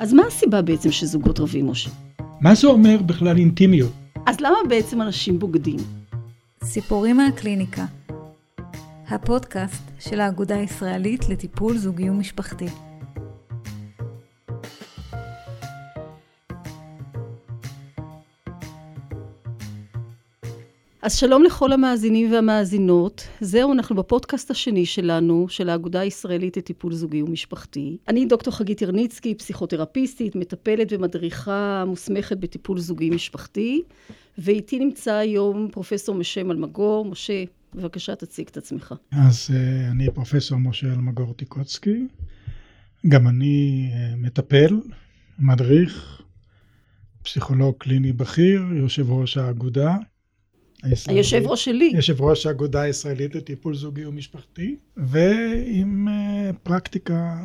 אז מה הסיבה בעצם שזוגות רבים, משה? מה זה אומר בכלל אינטימיות? אז למה בעצם אנשים בוגדים? סיפורים מהקליניקה, הפודקאסט של האגודה הישראלית לטיפול זוגי ומשפחתי. אז שלום לכל המאזינים והמאזינות. זהו, אנחנו בפודקאסט השני שלנו, של האגודה הישראלית לטיפול זוגי ומשפחתי. אני דוקטור חגית ירניצקי, פסיכותרפיסטית, מטפלת ומדריכה מוסמכת בטיפול זוגי משפחתי, ואיתי נמצא היום פרופסור משה אלמגור. משה, בבקשה תציג את עצמך. אז אה, אני פרופסור משה אלמגור טיקוצקי. גם אני אה, מטפל, מדריך, פסיכולוג קליני בכיר, יושב ראש האגודה. היושב ראש שלי. יושב ראש האגודה הישראלית לטיפול זוגי ומשפחתי, ועם uh, פרקטיקה,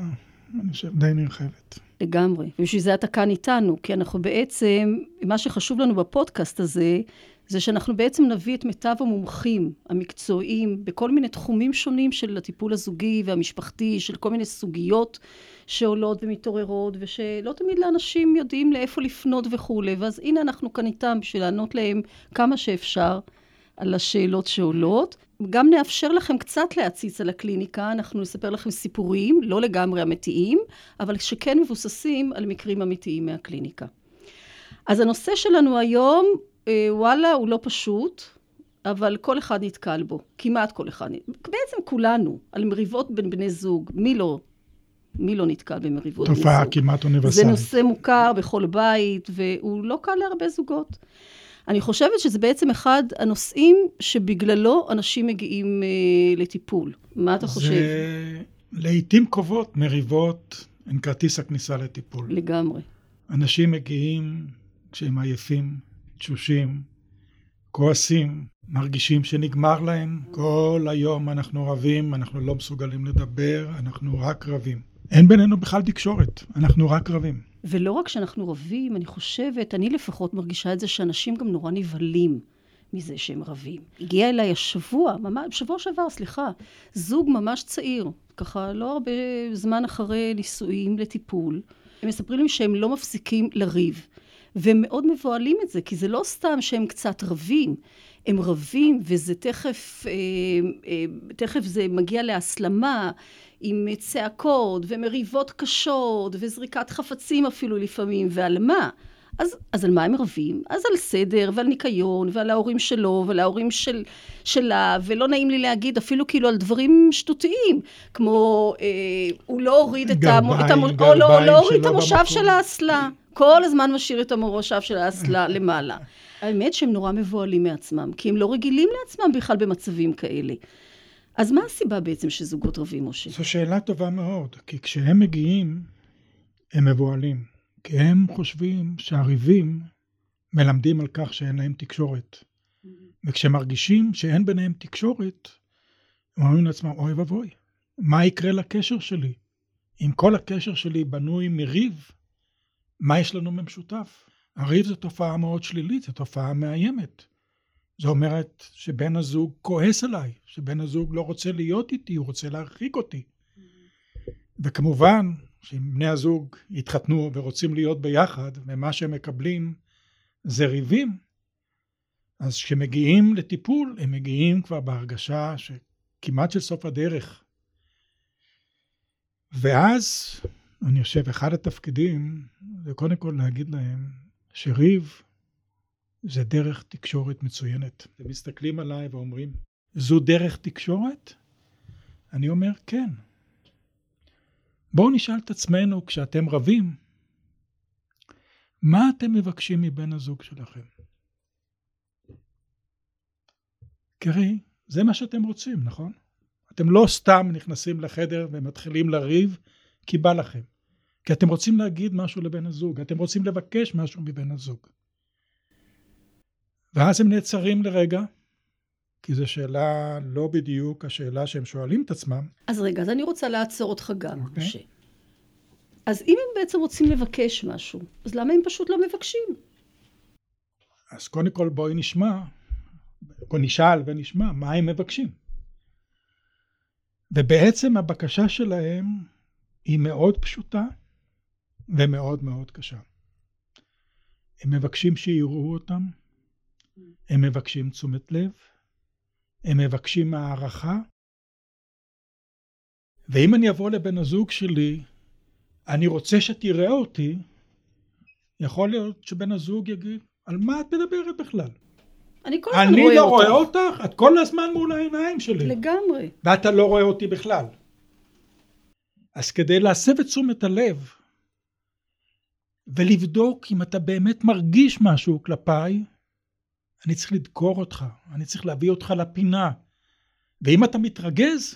אני חושב, די נרחבת. לגמרי. ובשביל זה אתה כאן איתנו, כי אנחנו בעצם, מה שחשוב לנו בפודקאסט הזה, זה שאנחנו בעצם נביא את מיטב המומחים המקצועיים בכל מיני תחומים שונים של הטיפול הזוגי והמשפחתי, של כל מיני סוגיות שעולות ומתעוררות, ושלא תמיד לאנשים יודעים לאיפה לפנות וכולי. ואז הנה אנחנו כאן איתם בשביל לענות להם כמה שאפשר על השאלות שעולות. גם נאפשר לכם קצת להציץ על הקליניקה, אנחנו נספר לכם סיפורים, לא לגמרי אמיתיים, אבל שכן מבוססים על מקרים אמיתיים מהקליניקה. אז הנושא שלנו היום אה, וואלה, הוא לא פשוט, אבל כל אחד נתקל בו. כמעט כל אחד. בעצם כולנו, על מריבות בין בני זוג. מי לא? מי לא נתקל במריבות? תופעה כמעט אוניברסלית. זה נושא מוכר בכל בית, והוא לא קל להרבה זוגות. אני חושבת שזה בעצם אחד הנושאים שבגללו אנשים מגיעים אה, לטיפול. מה אתה חושב? זה לעיתים קרובות מריבות הן כרטיס הכניסה לטיפול. לגמרי. אנשים מגיעים כשהם עייפים, תשושים, כועסים, מרגישים שנגמר להם. כל היום אנחנו רבים, אנחנו לא מסוגלים לדבר, אנחנו רק רבים. אין בינינו בכלל תקשורת, אנחנו רק רבים. ולא רק שאנחנו רבים, אני חושבת, אני לפחות מרגישה את זה שאנשים גם נורא נבהלים מזה שהם רבים. הגיע אליי השבוע, ממש, שבוע שעבר, סליחה, זוג ממש צעיר, ככה לא הרבה זמן אחרי נישואים לטיפול. הם מספרים לי שהם לא מפסיקים לריב. והם מאוד מבוהלים את זה, כי זה לא סתם שהם קצת רבים, הם רבים וזה תכף, אה, אה, תכף זה מגיע להסלמה עם צעקות ומריבות קשות וזריקת חפצים אפילו לפעמים, ועל מה? אז, אז על מה הם רבים? אז על סדר ועל ניקיון ועל ההורים שלו ועל ההורים של, שלה, ולא נעים לי להגיד אפילו כאילו על דברים שטותיים, כמו אה, הוא לא הוריד את, המו, את, המו, או לא, לא הוריד את המושב של האסלה. כל הזמן משאיר את המורשב של האסלה למעלה. האמת שהם נורא מבוהלים מעצמם, כי הם לא רגילים לעצמם בכלל במצבים כאלה. אז מה הסיבה בעצם שזוגות רבים, משה? זו שאלה טובה מאוד, כי כשהם מגיעים, הם מבוהלים. כי הם חושבים שהריבים מלמדים על כך שאין להם תקשורת. וכשמרגישים שאין ביניהם תקשורת, הם אומרים לעצמם, אוי ואבוי, מה יקרה לקשר שלי? אם כל הקשר שלי בנוי מריב, מה יש לנו במשותף? הריב זו תופעה מאוד שלילית, זו תופעה מאיימת. זו אומרת שבן הזוג כועס עליי, שבן הזוג לא רוצה להיות איתי, הוא רוצה להרחיק אותי. וכמובן, שאם בני הזוג התחתנו ורוצים להיות ביחד, ומה שהם מקבלים זה ריבים, אז כשמגיעים לטיפול, הם מגיעים כבר בהרגשה שכמעט של סוף הדרך. ואז אני חושב, אחד התפקידים זה קודם כל להגיד להם שריב זה דרך תקשורת מצוינת. הם מסתכלים עליי ואומרים, זו דרך תקשורת? אני אומר, כן. בואו נשאל את עצמנו כשאתם רבים, מה אתם מבקשים מבן הזוג שלכם? קרי, זה מה שאתם רוצים, נכון? אתם לא סתם נכנסים לחדר ומתחילים לריב כי בא לכם. כי אתם רוצים להגיד משהו לבן הזוג, אתם רוצים לבקש משהו מבן הזוג. ואז הם נעצרים לרגע, כי זו שאלה לא בדיוק השאלה שהם שואלים את עצמם. אז רגע, אז אני רוצה לעצור אותך גם, okay. אוקיי. משה. אז אם הם בעצם רוצים לבקש משהו, אז למה הם פשוט לא מבקשים? אז קודם כל בואי נשמע, בואי נשאל ונשמע מה הם מבקשים. ובעצם הבקשה שלהם היא מאוד פשוטה, ומאוד מאוד קשה. הם מבקשים שיראו אותם, הם מבקשים תשומת לב, הם מבקשים הערכה, ואם אני אבוא לבן הזוג שלי, אני רוצה שתראה אותי, יכול להיות שבן הזוג יגיד, על מה את מדברת בכלל? אני כל הזמן רואה אותך. אני לא רואה אותך, את כל הזמן מול העיניים שלי. לגמרי. ואתה לא רואה אותי בכלל. אז כדי להסב את תשומת הלב ולבדוק אם אתה באמת מרגיש משהו כלפיי, אני צריך לדקור אותך, אני צריך להביא אותך לפינה. ואם אתה מתרגז,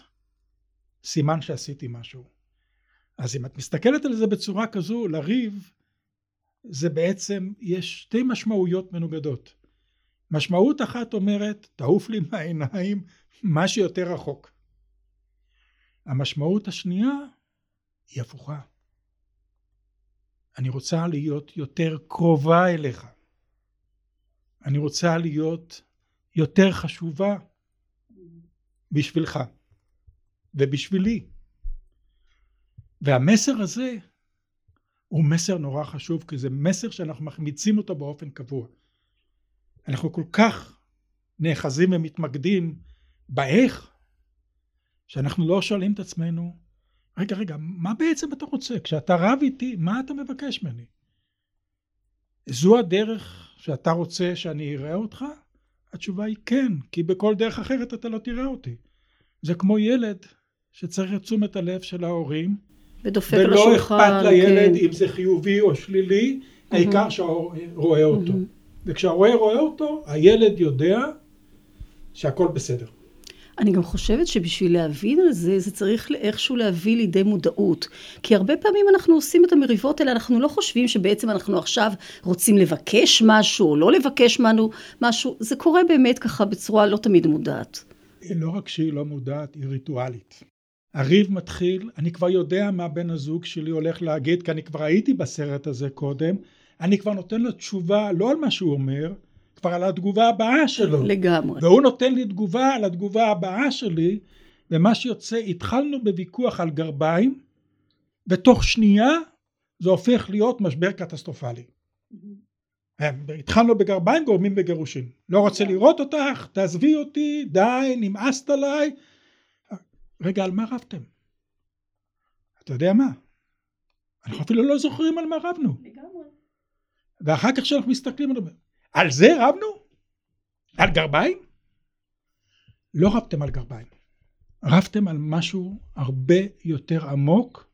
סימן שעשיתי משהו. אז אם את מסתכלת על זה בצורה כזו, לריב, זה בעצם, יש שתי משמעויות מנוגדות. משמעות אחת אומרת, תעוף לי מהעיניים מה שיותר רחוק. המשמעות השנייה היא הפוכה. אני רוצה להיות יותר קרובה אליך. אני רוצה להיות יותר חשובה בשבילך ובשבילי. והמסר הזה הוא מסר נורא חשוב, כי זה מסר שאנחנו מחמיצים אותו באופן קבוע. אנחנו כל כך נאחזים ומתמקדים באיך, שאנחנו לא שואלים את עצמנו, רגע, רגע, מה בעצם אתה רוצה? כשאתה רב איתי, מה אתה מבקש ממני? זו הדרך שאתה רוצה שאני אראה אותך? התשובה היא כן, כי בכל דרך אחרת אתה לא תראה אותי. זה כמו ילד שצריך את תשומת הלב של ההורים, ודופק על השולחן. ולא אכפת לילד כן. אם זה חיובי או שלילי, mm-hmm. העיקר שההורה רואה אותו. Mm-hmm. וכשההורה רואה אותו, הילד יודע שהכל בסדר. אני גם חושבת שבשביל להבין על זה, זה צריך איכשהו להביא לידי מודעות. כי הרבה פעמים אנחנו עושים את המריבות האלה, אנחנו לא חושבים שבעצם אנחנו עכשיו רוצים לבקש משהו, או לא לבקש לנו משהו. זה קורה באמת ככה בצורה לא תמיד מודעת. לא רק שהיא לא מודעת, היא ריטואלית. הריב מתחיל, אני כבר יודע מה בן הזוג שלי הולך להגיד, כי אני כבר הייתי בסרט הזה קודם, אני כבר נותן לו תשובה לא על מה שהוא אומר, כבר על התגובה הבאה שלו. לגמרי. והוא נותן לי תגובה על התגובה הבאה שלי, ומה שיוצא, התחלנו בוויכוח על גרביים, ותוך שנייה זה הופך להיות משבר קטסטרופלי. Mm-hmm. התחלנו בגרביים, גורמים בגירושים. לא רוצה לראות אותך, תעזבי אותי, די, נמאסת עליי. רגע, על מה רבתם? אתה יודע מה? אנחנו אפילו לא זוכרים על מה רבנו. לגמרי. ואחר כך כשאנחנו מסתכלים על זה, רבנו? על גרביים? לא רבתם על גרביים. רבתם על משהו הרבה יותר עמוק,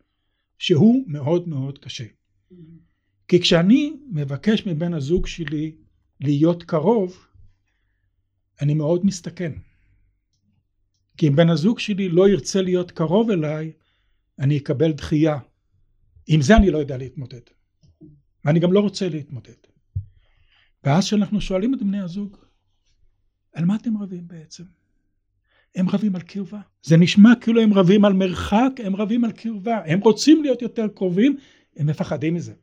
שהוא מאוד מאוד קשה. כי כשאני מבקש מבן הזוג שלי להיות קרוב, אני מאוד מסתכן. כי אם בן הזוג שלי לא ירצה להיות קרוב אליי, אני אקבל דחייה. עם זה אני לא יודע להתמודד. ואני גם לא רוצה להתמודד. ואז כשאנחנו שואלים את בני הזוג, על מה אתם רבים בעצם? הם רבים על קרבה. זה נשמע כאילו הם רבים על מרחק, הם רבים על קרבה. הם רוצים להיות יותר קרובים, הם מפחדים מזה.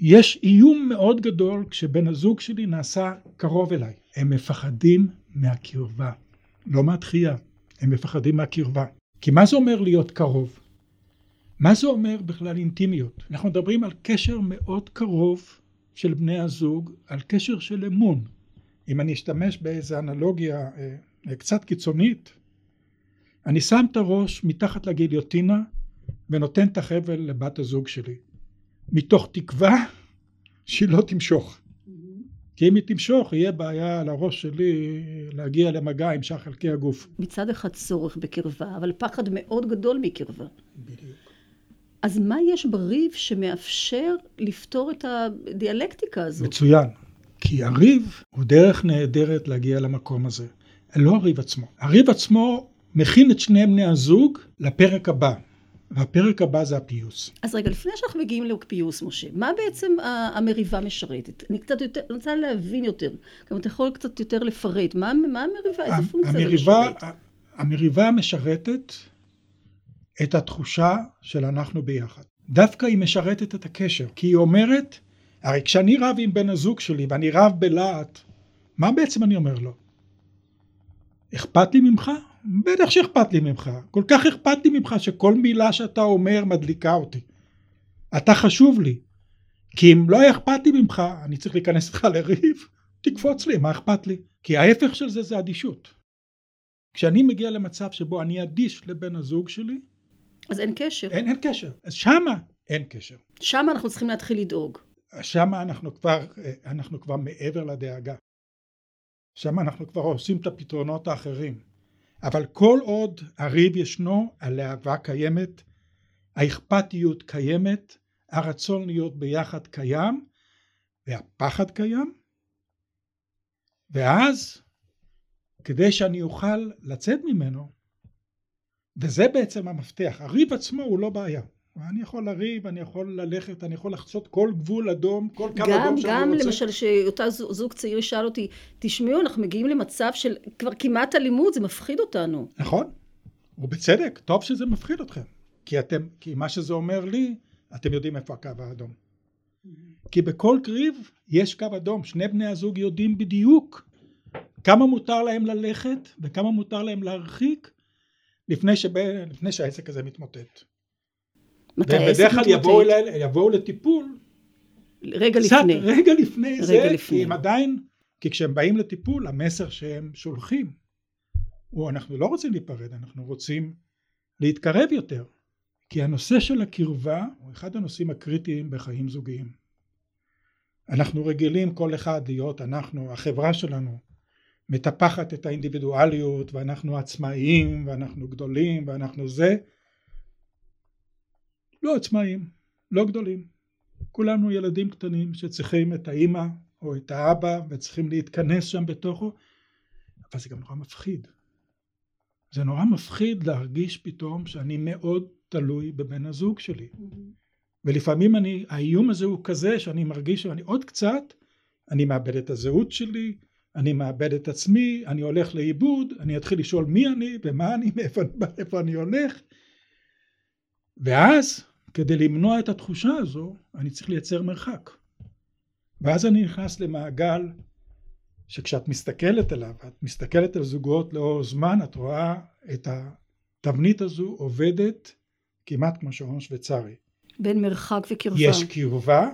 יש איום מאוד גדול כשבן הזוג שלי נעשה קרוב אליי. הם מפחדים מהקרבה, לא מהתחייה. הם מפחדים מהקרבה. כי מה זה אומר להיות קרוב? מה זה אומר בכלל אינטימיות? אנחנו מדברים על קשר מאוד קרוב של בני הזוג, על קשר של אמון. אם אני אשתמש באיזו אנלוגיה אה, קצת קיצונית, אני שם את הראש מתחת לגיליוטינה ונותן את החבל לבת הזוג שלי, מתוך תקווה שהיא לא תמשוך. כי אם היא תמשוך, יהיה בעיה על הראש שלי להגיע למגע עם שאר חלקי הגוף. מצד אחד צורך בקרבה, אבל פחד מאוד גדול מקרבה. בדיוק. אז מה יש בריב שמאפשר לפתור את הדיאלקטיקה הזאת? מצוין. כי הריב הוא דרך נהדרת להגיע למקום הזה. לא הריב עצמו. הריב עצמו מכין את שני בני הזוג לפרק הבא. והפרק הבא זה הפיוס. אז רגע, לפני שאנחנו מגיעים לפיוס, משה, מה בעצם המריבה משרתת? אני קצת יותר, אני רוצה להבין יותר. גם אתה יכול קצת יותר לפרט. מה, מה המריבה? איזה פונקציה זה משרת? המריבה משרתת את התחושה של אנחנו ביחד. דווקא היא משרתת את הקשר, כי היא אומרת, הרי כשאני רב עם בן הזוג שלי ואני רב בלהט, מה בעצם אני אומר לו? אכפת לי ממך? בטח שאכפת לי ממך. כל כך אכפת לי ממך שכל מילה שאתה אומר מדליקה אותי. אתה חשוב לי. כי אם לא היה אכפת לי ממך, אני צריך להיכנס איתך לריב, תקפוץ לי, מה אכפת לי? כי ההפך של זה זה אדישות. כשאני מגיע למצב שבו אני אדיש לבן הזוג שלי, אז אין קשר. אין, אין קשר. אז שמה אין קשר. שם אנחנו צריכים להתחיל לדאוג. שמה אנחנו כבר, אנחנו כבר מעבר לדאגה. שם אנחנו כבר עושים את הפתרונות האחרים. אבל כל עוד הריב ישנו, הלהבה קיימת, האכפתיות קיימת, הרצון להיות ביחד קיים, והפחד קיים, ואז כדי שאני אוכל לצאת ממנו, וזה בעצם המפתח, הריב עצמו הוא לא בעיה. אני יכול לריב, אני יכול ללכת, אני יכול לחצות כל גבול אדום, כל קו גם, אדום שאני גם רוצה. למשל שאותה זוג, זוג צעיר ישאל אותי, תשמעו, אנחנו מגיעים למצב של כבר כמעט אלימות, זה מפחיד אותנו. נכון, ובצדק, טוב שזה מפחיד אתכם. כי אתם, כי מה שזה אומר לי, אתם יודעים איפה הקו האדום. כי בכל קריב יש קו אדום, שני בני הזוג יודעים בדיוק כמה מותר להם ללכת וכמה מותר להם להרחיק לפני, שב, לפני שהעסק הזה מתמוטט. מתי העסק בדרך כלל יבואו, מתמוטט? יבואו לטיפול רגע קצת לפני. רגע לפני רגע זה, לפני. כי הם עדיין, כי כשהם באים לטיפול המסר שהם שולחים הוא אנחנו לא רוצים להיפרד, אנחנו רוצים להתקרב יותר. כי הנושא של הקרבה הוא אחד הנושאים הקריטיים בחיים זוגיים. אנחנו רגילים כל אחד להיות, אנחנו, החברה שלנו, מטפחת את האינדיבידואליות ואנחנו עצמאיים ואנחנו גדולים ואנחנו זה. לא עצמאיים, לא גדולים. כולנו ילדים קטנים שצריכים את האימא או את האבא וצריכים להתכנס שם בתוכו, אבל זה גם נורא מפחיד. זה נורא מפחיד להרגיש פתאום שאני מאוד תלוי בבן הזוג שלי. ולפעמים אני, האיום הזה הוא כזה שאני מרגיש שאני עוד קצת, אני מאבד את הזהות שלי, אני מאבד את עצמי, אני הולך לאיבוד, אני אתחיל לשאול מי אני ומה אני, מאיפה אני בא, איפה אני הולך. ואז, כדי למנוע את התחושה הזו, אני צריך לייצר מרחק. ואז אני נכנס למעגל שכשאת מסתכלת עליו, את מסתכלת על זוגות לאור זמן, את רואה את התבנית הזו עובדת כמעט כמו שעון שוויצרי. בין מרחק וקרבה. יש קרבה,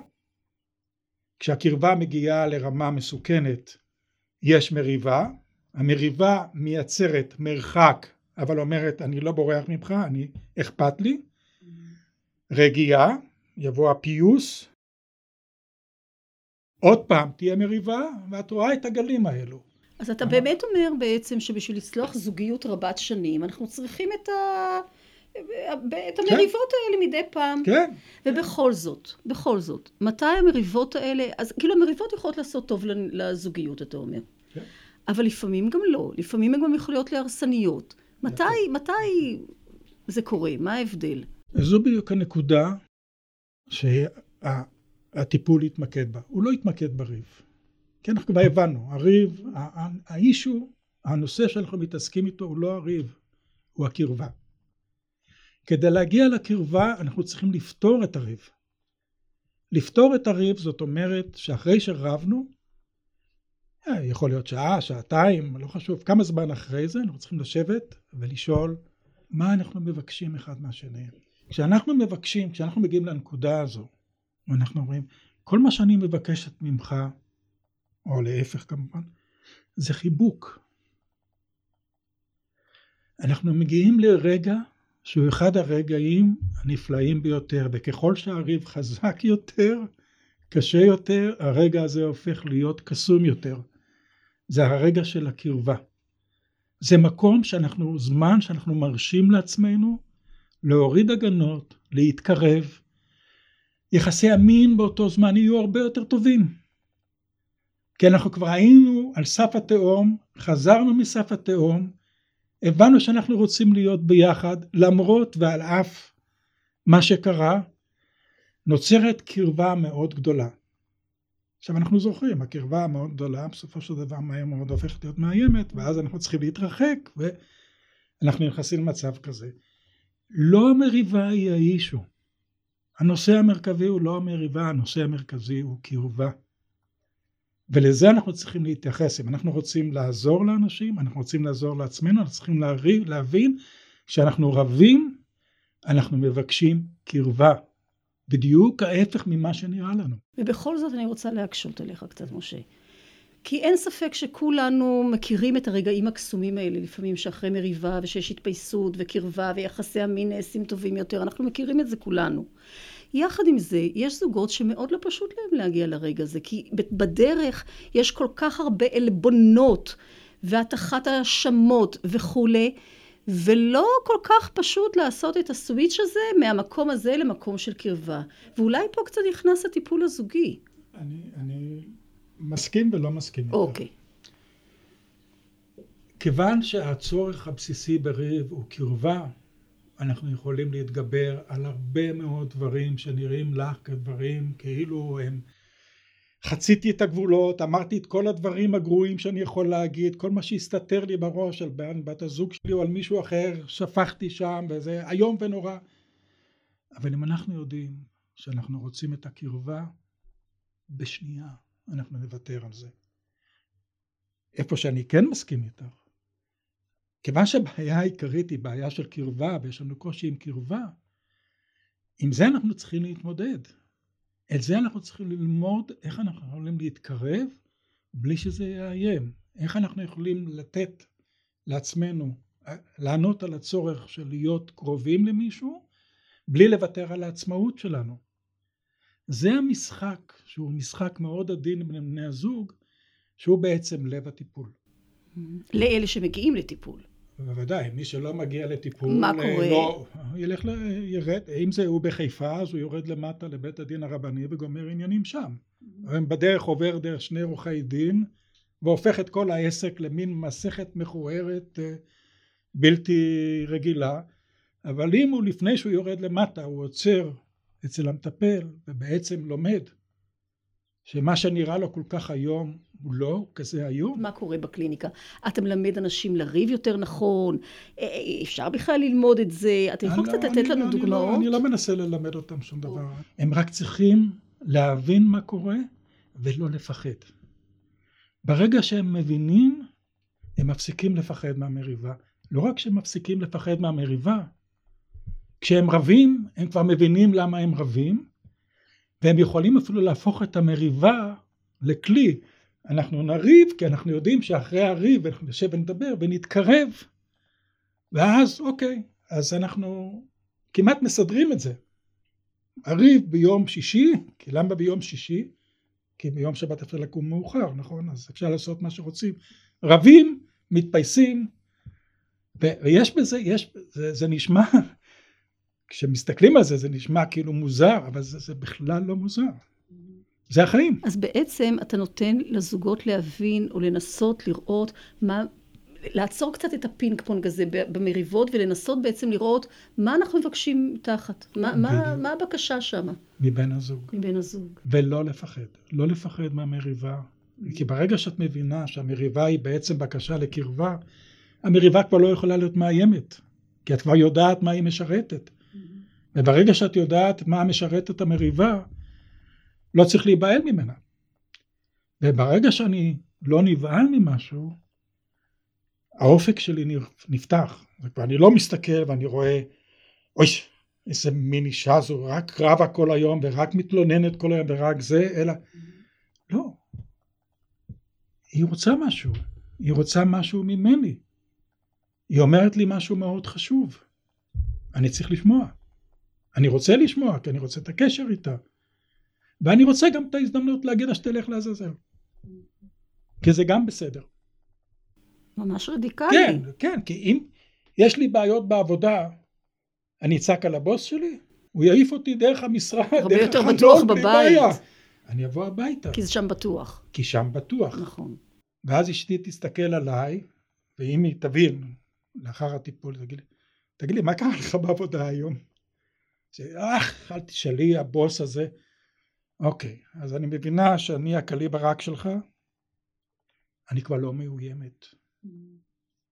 כשהקרבה מגיעה לרמה מסוכנת יש מריבה, המריבה מייצרת מרחק אבל אומרת אני לא בורח ממך, אני אכפת לי, רגיעה, יבוא הפיוס, עוד פעם תהיה מריבה ואת רואה את הגלים האלו. אז אתה באמת אומר בעצם שבשביל לצלוח זוגיות רבת שנים, אנחנו צריכים את, ה... את המריבות האלה מדי פעם. כן, ובכל זאת, בכל זאת, מתי המריבות האלה, אז כאילו המריבות יכולות לעשות טוב לזוגיות, אתה אומר. כן. אבל לפעמים גם לא, לפעמים הן גם יכולות להרסניות. מתי, מתי זה קורה? מה ההבדל? זו בדיוק הנקודה שהטיפול יתמקד בה. הוא לא יתמקד בריב. כי אנחנו כבר הבנו, הריב, האיש הוא, הנושא שאנחנו מתעסקים איתו הוא לא הריב, הוא הקרבה. כדי להגיע לקרבה אנחנו צריכים לפתור את הריב. לפתור את הריב זאת אומרת שאחרי שרבנו, אה, יכול להיות שעה, שעתיים, לא חשוב, כמה זמן אחרי זה אנחנו צריכים לשבת ולשאול מה אנחנו מבקשים אחד מהשני. כשאנחנו מבקשים, כשאנחנו מגיעים לנקודה הזו, ואנחנו אומרים, כל מה שאני מבקשת ממך, או להפך כמובן, זה חיבוק. אנחנו מגיעים לרגע שהוא אחד הרגעים הנפלאים ביותר, וככל שהריב חזק יותר, קשה יותר, הרגע הזה הופך להיות קסום יותר. זה הרגע של הקרבה. זה מקום שאנחנו, זמן שאנחנו מרשים לעצמנו להוריד הגנות, להתקרב. יחסי המין באותו זמן יהיו הרבה יותר טובים. כי אנחנו כבר היינו על סף התהום, חזרנו מסף התהום, הבנו שאנחנו רוצים להיות ביחד למרות ועל אף מה שקרה, נוצרת קרבה מאוד גדולה. עכשיו אנחנו זוכרים, הקרבה המאוד גדולה בסופו של דבר מהר מאוד הופכת להיות מאיימת ואז אנחנו צריכים להתרחק ואנחנו נכנסים למצב כזה. לא המריבה היא האישו. הנושא המרכזי הוא לא המריבה, הנושא המרכזי הוא קרבה. ולזה אנחנו צריכים להתייחס. אם אנחנו רוצים לעזור לאנשים, אנחנו רוצים לעזור לעצמנו, אנחנו צריכים להבין, להבין שאנחנו רבים, אנחנו מבקשים קרבה. בדיוק ההפך ממה שנראה לנו. ובכל זאת אני רוצה להקשות עליך קצת, משה. כי אין ספק שכולנו מכירים את הרגעים הקסומים האלה, לפעמים שאחרי מריבה ושיש התפייסות וקרבה ויחסי המין נעשים טובים יותר, אנחנו מכירים את זה כולנו. יחד עם זה, יש זוגות שמאוד לא פשוט להם להגיע לרגע הזה, כי בדרך יש כל כך הרבה עלבונות והטחת האשמות וכולי, ולא כל כך פשוט לעשות את הסוויץ' הזה מהמקום הזה למקום של קרבה. ואולי פה קצת נכנס הטיפול הזוגי. אני, אני מסכים ולא מסכים. אוקיי. כיוון שהצורך הבסיסי בריב הוא קרבה, אנחנו יכולים להתגבר על הרבה מאוד דברים שנראים לך כדברים כאילו הם חציתי את הגבולות, אמרתי את כל הדברים הגרועים שאני יכול להגיד, כל מה שהסתתר לי בראש על בת הזוג שלי או על מישהו אחר, שפכתי שם וזה איום ונורא. אבל אם אנחנו יודעים שאנחנו רוצים את הקרבה, בשנייה אנחנו נוותר על זה. איפה שאני כן מסכים איתך, כיוון שהבעיה העיקרית היא בעיה של קרבה ויש לנו קושי עם קרבה, עם זה אנחנו צריכים להתמודד. את זה אנחנו צריכים ללמוד איך אנחנו יכולים להתקרב בלי שזה יאיים. איך אנחנו יכולים לתת לעצמנו, לענות על הצורך של להיות קרובים למישהו בלי לוותר על העצמאות שלנו. זה המשחק שהוא משחק מאוד עדין בין בני הזוג שהוא בעצם לב הטיפול. לאלה שמגיעים לטיפול. בוודאי, מי שלא מגיע לטיפול, מה אה, קורה? לא, ילך, ל... ירד, אם זה הוא בחיפה אז הוא יורד למטה לבית הדין הרבני וגומר עניינים שם. Mm-hmm. בדרך עובר דרך שני עורכי דין והופך את כל העסק למין מסכת מכוערת אה, בלתי רגילה, אבל אם הוא לפני שהוא יורד למטה הוא עוצר אצל המטפל ובעצם לומד שמה שנראה לו כל כך היום הוא לא כזה היום. מה קורה בקליניקה? אתה מלמד אנשים לריב יותר נכון? אה, אה, אפשר בכלל ללמוד את זה? אתה יכול קצת לא, לתת לנו לא, דוגמאות? אני לא מנסה ללמד אותם שום דבר. הם רק צריכים להבין מה קורה ולא לפחד. ברגע שהם מבינים, הם מפסיקים לפחד מהמריבה. לא רק שהם מפסיקים לפחד מהמריבה, כשהם רבים, הם כבר מבינים למה הם רבים, והם יכולים אפילו להפוך את המריבה לכלי. אנחנו נריב כי אנחנו יודעים שאחרי הריב אנחנו נשב ונדבר ונתקרב ואז אוקיי אז אנחנו כמעט מסדרים את זה. הריב ביום שישי, כי למה ביום שישי? כי ביום שבת אפשר לקום מאוחר, נכון? אז אפשר לעשות מה שרוצים. רבים, מתפייסים, ויש בזה, יש, זה, זה נשמע כשמסתכלים על זה זה נשמע כאילו מוזר, אבל זה, זה בכלל לא מוזר. זה החיים. אז בעצם אתה נותן לזוגות להבין או לנסות לראות מה, לעצור קצת את הפינג פונג הזה במריבות ולנסות בעצם לראות מה אנחנו מבקשים תחת, מה, מה, מה הבקשה שם. מבן הזוג. מבן הזוג. ולא לפחד, לא לפחד מהמריבה. כי ברגע שאת מבינה שהמריבה היא בעצם בקשה לקרבה, המריבה כבר לא יכולה להיות מאיימת, כי את כבר יודעת מה היא משרתת. וברגע שאת יודעת מה משרת את המריבה, לא צריך להיבהל ממנה. וברגע שאני לא נבהל ממשהו, האופק שלי נפתח. ואני לא מסתכל ואני רואה, אוי, איזה מין אישה זו, רק רבה כל היום ורק מתלוננת כל היום ורק זה, אלא, לא. היא רוצה משהו, היא רוצה משהו ממני. היא אומרת לי משהו מאוד חשוב. אני צריך לשמוע. אני רוצה לשמוע, כי אני רוצה את הקשר איתה. ואני רוצה גם את ההזדמנות להגיד לה שתלך לעזאזל. כי זה גם בסדר. ממש רדיקלי. כן, כן, כי אם יש לי בעיות בעבודה, אני אצעק על הבוס שלי, הוא יעיף אותי דרך המשרד, דרך החלון, הרבה יותר בטוח בבית. אני אבוא הביתה. כי זה שם בטוח. כי שם בטוח. נכון. ואז אשתי תסתכל עליי, ואם היא תבין, לאחר הטיפול, תגיד לי, תגיד לי, מה קרה לך בעבודה היום? שאך, אל תשאלי, הבוס הזה. אוקיי, אז אני מבינה שאני הקליבר רק שלך, אני כבר לא מאוימת. Mm.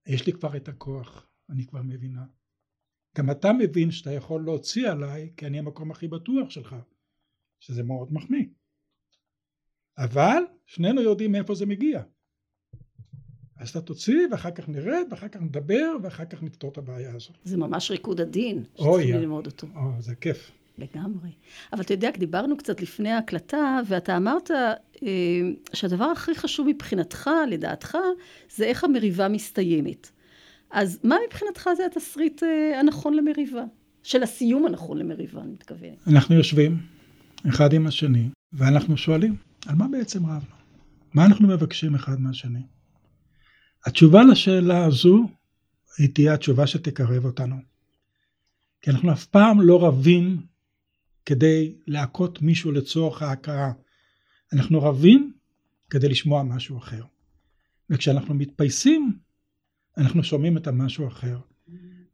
יש לי כבר את הכוח, אני כבר מבינה. גם אתה מבין שאתה יכול להוציא עליי, כי אני המקום הכי בטוח שלך, שזה מאוד מחמיא. אבל שנינו יודעים מאיפה זה מגיע. אז אתה תוציא ואחר כך נרד ואחר כך נדבר ואחר כך נפתור את הבעיה הזאת. זה ממש ריקוד הדין שצריכים ללמוד אותו. או, זה כיף. לגמרי. אבל אתה יודע, דיברנו קצת לפני ההקלטה, ואתה אמרת אה, שהדבר הכי חשוב מבחינתך, לדעתך, זה איך המריבה מסתיימת. אז מה מבחינתך זה התסריט אה, הנכון למריבה? של הסיום הנכון למריבה, אני מתכוונת. אנחנו יושבים אחד עם השני, ואנחנו שואלים, על מה בעצם רבנו? מה אנחנו מבקשים אחד מהשני? התשובה לשאלה הזו היא תהיה התשובה שתקרב אותנו. כי אנחנו אף פעם לא רבים כדי להכות מישהו לצורך ההכרה. אנחנו רבים כדי לשמוע משהו אחר. וכשאנחנו מתפייסים, אנחנו שומעים את המשהו אחר.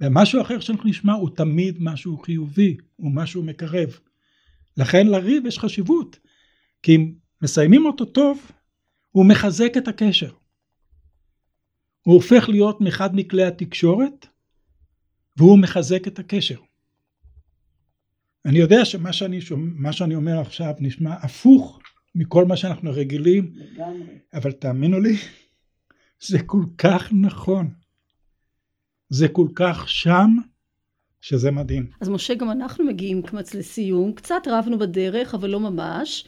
ומשהו אחר שאנחנו נשמע הוא תמיד משהו חיובי, הוא משהו מקרב. לכן לריב יש חשיבות, כי אם מסיימים אותו טוב, הוא מחזק את הקשר. הוא הופך להיות מאחד מכלי התקשורת, והוא מחזק את הקשר. אני יודע שמה שאני, שומע, שאני אומר עכשיו נשמע הפוך מכל מה שאנחנו רגילים, אבל תאמינו לי, זה כל כך נכון. זה כל כך שם, שזה מדהים. אז משה, גם אנחנו מגיעים כמעט לסיום. קצת רבנו בדרך, אבל לא ממש.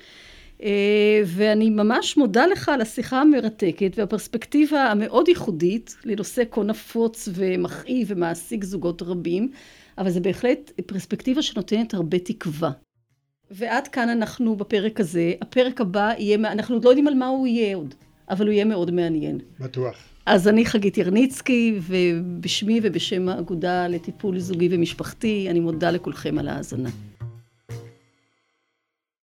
אה, ואני ממש מודה לך על השיחה המרתקת והפרספקטיבה המאוד ייחודית לנושא כה נפוץ ומכאיב ומעסיק זוגות רבים, אבל זה בהחלט פרספקטיבה שנותנת הרבה תקווה. ועד כאן אנחנו בפרק הזה. הפרק הבא יהיה, אנחנו עוד לא יודעים על מה הוא יהיה עוד, אבל הוא יהיה מאוד מעניין. בטוח. אז אני חגית ירניצקי, ובשמי ובשם האגודה לטיפול זוגי ומשפחתי, אני מודה לכולכם על ההאזנה.